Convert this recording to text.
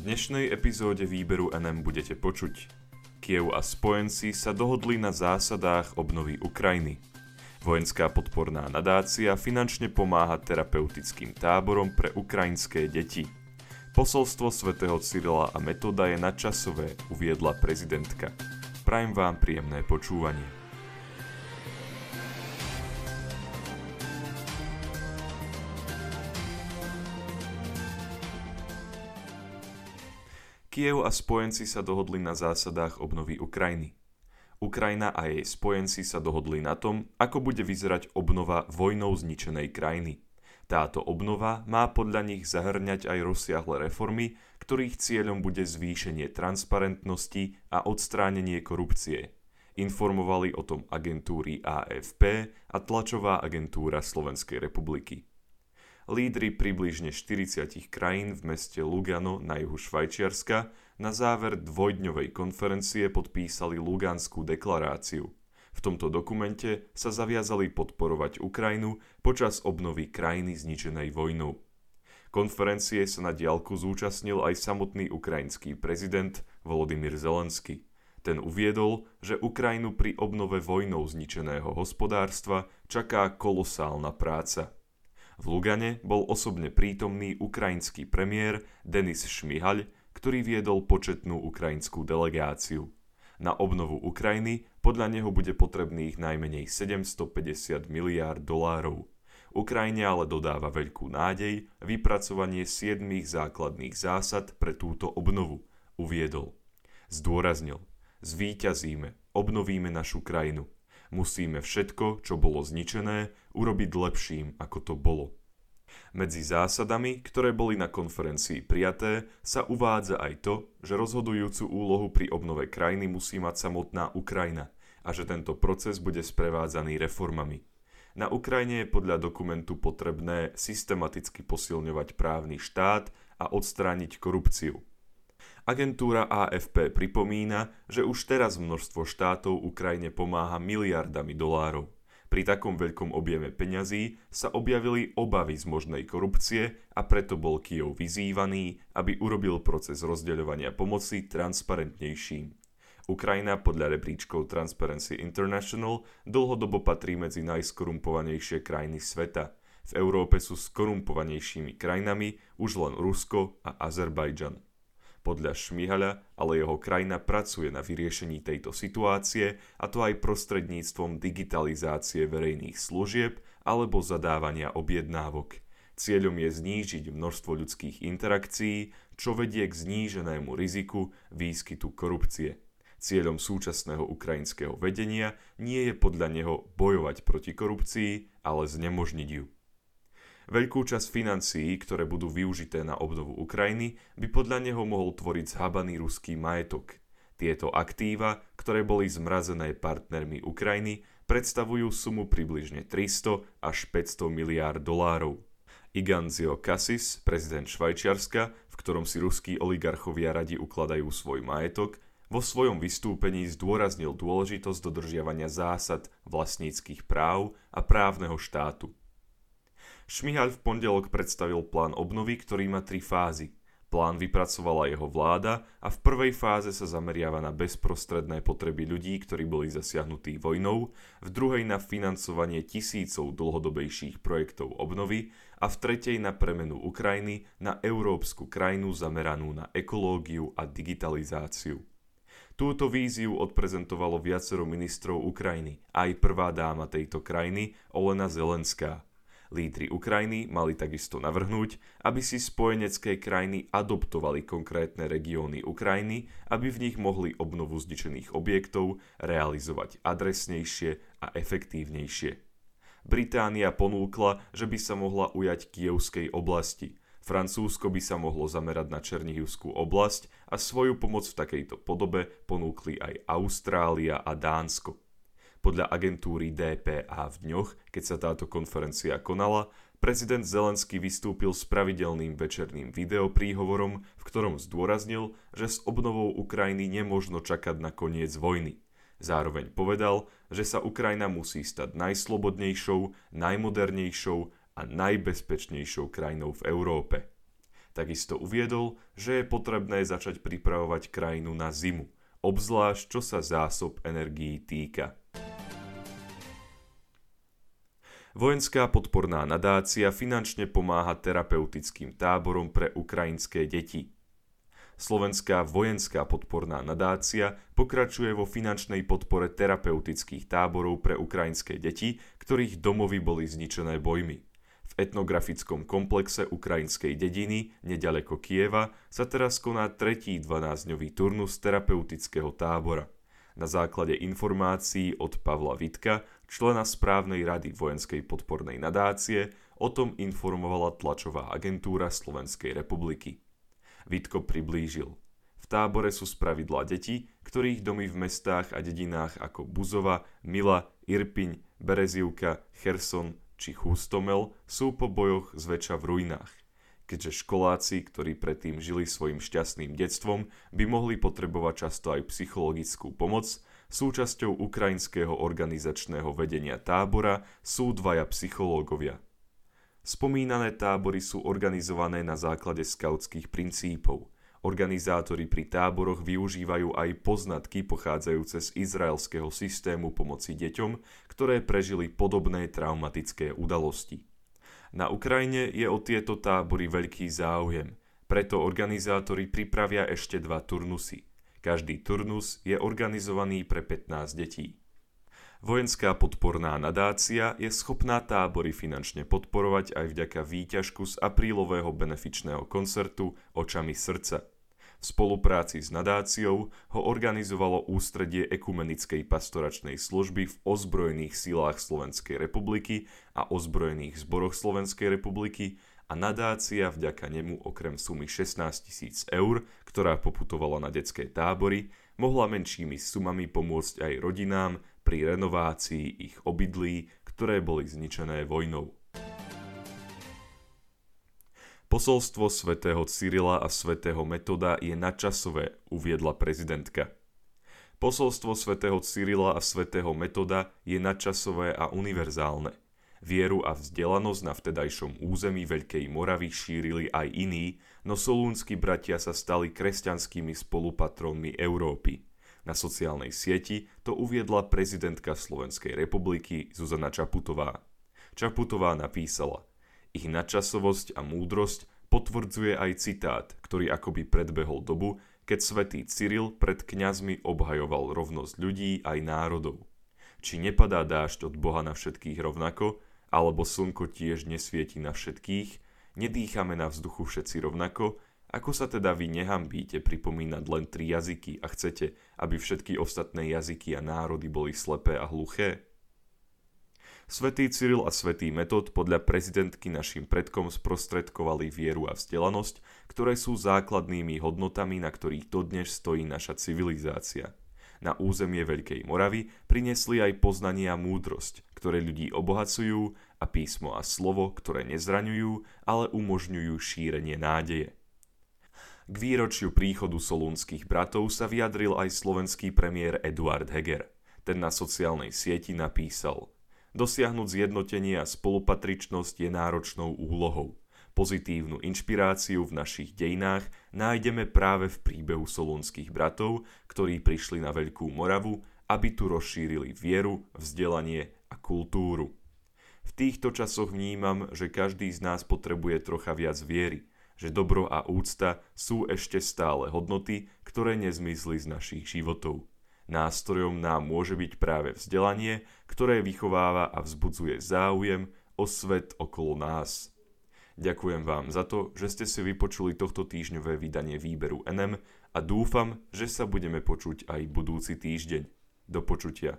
dnešnej epizóde výberu NM budete počuť. Kiev a spojenci sa dohodli na zásadách obnovy Ukrajiny. Vojenská podporná nadácia finančne pomáha terapeutickým táborom pre ukrajinské deti. Posolstvo svätého Cyrila a Metoda je nadčasové, uviedla prezidentka. Prajem vám príjemné počúvanie. Kiev a spojenci sa dohodli na zásadách obnovy Ukrajiny. Ukrajina a jej spojenci sa dohodli na tom, ako bude vyzerať obnova vojnou zničenej krajiny. Táto obnova má podľa nich zahrňať aj rozsiahle reformy, ktorých cieľom bude zvýšenie transparentnosti a odstránenie korupcie. Informovali o tom agentúry AFP a tlačová agentúra Slovenskej republiky. Lídry približne 40 krajín v meste Lugano na juhu Švajčiarska na záver dvojdňovej konferencie podpísali Luganskú deklaráciu. V tomto dokumente sa zaviazali podporovať Ukrajinu počas obnovy krajiny zničenej vojnou. Konferencie sa na diálku zúčastnil aj samotný ukrajinský prezident Volodymyr Zelensky. Ten uviedol, že Ukrajinu pri obnove vojnou zničeného hospodárstva čaká kolosálna práca – v Lugane bol osobne prítomný ukrajinský premiér Denis Šmihaľ, ktorý viedol početnú ukrajinskú delegáciu. Na obnovu Ukrajiny podľa neho bude potrebných najmenej 750 miliárd dolárov. Ukrajine ale dodáva veľkú nádej vypracovanie siedmých základných zásad pre túto obnovu, uviedol. Zdôraznil, zvíťazíme, obnovíme našu krajinu. Musíme všetko, čo bolo zničené, urobiť lepším, ako to bolo. Medzi zásadami, ktoré boli na konferencii prijaté, sa uvádza aj to, že rozhodujúcu úlohu pri obnove krajiny musí mať samotná Ukrajina a že tento proces bude sprevádzaný reformami. Na Ukrajine je podľa dokumentu potrebné systematicky posilňovať právny štát a odstrániť korupciu. Agentúra AFP pripomína, že už teraz množstvo štátov Ukrajine pomáha miliardami dolárov. Pri takom veľkom objeme peňazí sa objavili obavy z možnej korupcie a preto bol Kijov vyzývaný, aby urobil proces rozdeľovania pomoci transparentnejším. Ukrajina podľa rebríčkov Transparency International dlhodobo patrí medzi najskorumpovanejšie krajiny sveta. V Európe sú skorumpovanejšími krajinami už len Rusko a Azerbajdžan. Podľa Šmihaľa ale jeho krajina pracuje na vyriešení tejto situácie a to aj prostredníctvom digitalizácie verejných služieb alebo zadávania objednávok. Cieľom je znížiť množstvo ľudských interakcií, čo vedie k zníženému riziku výskytu korupcie. Cieľom súčasného ukrajinského vedenia nie je podľa neho bojovať proti korupcii, ale znemožniť ju. Veľkú časť financií, ktoré budú využité na obnovu Ukrajiny, by podľa neho mohol tvoriť zhabaný ruský majetok. Tieto aktíva, ktoré boli zmrazené partnermi Ukrajiny, predstavujú sumu približne 300 až 500 miliárd dolárov. Iganzio Cassis, prezident Švajčiarska, v ktorom si ruskí oligarchovia radi ukladajú svoj majetok, vo svojom vystúpení zdôraznil dôležitosť dodržiavania zásad vlastníckých práv a právneho štátu. Šmihaľ v pondelok predstavil plán obnovy, ktorý má tri fázy. Plán vypracovala jeho vláda a v prvej fáze sa zameriava na bezprostredné potreby ľudí, ktorí boli zasiahnutí vojnou, v druhej na financovanie tisícov dlhodobejších projektov obnovy a v tretej na premenu Ukrajiny na európsku krajinu zameranú na ekológiu a digitalizáciu. Túto víziu odprezentovalo viacero ministrov Ukrajiny, aj prvá dáma tejto krajiny, Olena Zelenská. Lídry Ukrajiny mali takisto navrhnúť, aby si spojenecké krajiny adoptovali konkrétne regióny Ukrajiny, aby v nich mohli obnovu zničených objektov realizovať adresnejšie a efektívnejšie. Británia ponúkla, že by sa mohla ujať Kievskej oblasti. Francúzsko by sa mohlo zamerať na Černihivskú oblasť a svoju pomoc v takejto podobe ponúkli aj Austrália a Dánsko. Podľa agentúry DPA v dňoch, keď sa táto konferencia konala, prezident Zelensky vystúpil s pravidelným večerným videopríhovorom, v ktorom zdôraznil, že s obnovou Ukrajiny nemožno čakať na koniec vojny. Zároveň povedal, že sa Ukrajina musí stať najslobodnejšou, najmodernejšou a najbezpečnejšou krajinou v Európe. Takisto uviedol, že je potrebné začať pripravovať krajinu na zimu, obzvlášť čo sa zásob energií týka. Vojenská podporná nadácia finančne pomáha terapeutickým táborom pre ukrajinské deti. Slovenská vojenská podporná nadácia pokračuje vo finančnej podpore terapeutických táborov pre ukrajinské deti, ktorých domovy boli zničené bojmi. V etnografickom komplexe ukrajinskej dediny, nedaleko Kieva, sa teraz koná tretí 12-dňový turnus terapeutického tábora – na základe informácií od Pavla Vitka, člena správnej rady vojenskej podpornej nadácie, o tom informovala tlačová agentúra Slovenskej republiky. Vitko priblížil. V tábore sú spravidla deti, ktorých domy v mestách a dedinách ako Buzova, Mila, Irpiň, Berezivka, Cherson či Chústomel sú po bojoch zväčša v ruinách keďže školáci, ktorí predtým žili svojim šťastným detstvom, by mohli potrebovať často aj psychologickú pomoc, súčasťou ukrajinského organizačného vedenia tábora sú dvaja psychológovia. Spomínané tábory sú organizované na základe skautských princípov. Organizátori pri táboroch využívajú aj poznatky pochádzajúce z izraelského systému pomoci deťom, ktoré prežili podobné traumatické udalosti. Na Ukrajine je o tieto tábory veľký záujem, preto organizátori pripravia ešte dva turnusy. Každý turnus je organizovaný pre 15 detí. Vojenská podporná nadácia je schopná tábory finančne podporovať aj vďaka výťažku z aprílového benefičného koncertu Očami srdca – v spolupráci s nadáciou ho organizovalo Ústredie ekumenickej pastoračnej služby v ozbrojených silách Slovenskej republiky a ozbrojených zboroch Slovenskej republiky a nadácia vďaka nemu okrem sumy 16 tisíc eur, ktorá poputovala na detské tábory, mohla menšími sumami pomôcť aj rodinám pri renovácii ich obydlí, ktoré boli zničené vojnou. Posolstvo svätého Cyrila a svätého Metoda je nadčasové, uviedla prezidentka. Posolstvo svätého Cyrila a svätého Metoda je nadčasové a univerzálne. Vieru a vzdelanosť na vtedajšom území Veľkej Moravy šírili aj iní, no solúnsky bratia sa stali kresťanskými spolupatrónmi Európy. Na sociálnej sieti to uviedla prezidentka Slovenskej republiky Zuzana Čaputová. Čaputová napísala – ich nadčasovosť a múdrosť potvrdzuje aj citát, ktorý akoby predbehol dobu, keď svätý Cyril pred kňazmi obhajoval rovnosť ľudí aj národov. Či nepadá dážď od Boha na všetkých rovnako, alebo slnko tiež nesvieti na všetkých, nedýchame na vzduchu všetci rovnako, ako sa teda vy nehambíte pripomínať len tri jazyky a chcete, aby všetky ostatné jazyky a národy boli slepé a hluché? Svetý Cyril a svätý Metod podľa prezidentky našim predkom sprostredkovali vieru a vzdelanosť, ktoré sú základnými hodnotami, na ktorých dodnes stojí naša civilizácia. Na územie Veľkej Moravy priniesli aj poznanie a múdrosť, ktoré ľudí obohacujú a písmo a slovo, ktoré nezraňujú, ale umožňujú šírenie nádeje. K výročiu príchodu solúnskych bratov sa vyjadril aj slovenský premiér Eduard Heger. Ten na sociálnej sieti napísal – Dosiahnuť zjednotenie a spolupatričnosť je náročnou úlohou. Pozitívnu inšpiráciu v našich dejinách nájdeme práve v príbehu solúnskych bratov, ktorí prišli na Veľkú Moravu, aby tu rozšírili vieru, vzdelanie a kultúru. V týchto časoch vnímam, že každý z nás potrebuje trocha viac viery, že dobro a úcta sú ešte stále hodnoty, ktoré nezmizli z našich životov. Nástrojom nám môže byť práve vzdelanie, ktoré vychováva a vzbudzuje záujem o svet okolo nás. Ďakujem vám za to, že ste si vypočuli tohto týždňové vydanie výberu NM a dúfam, že sa budeme počuť aj budúci týždeň. Do počutia.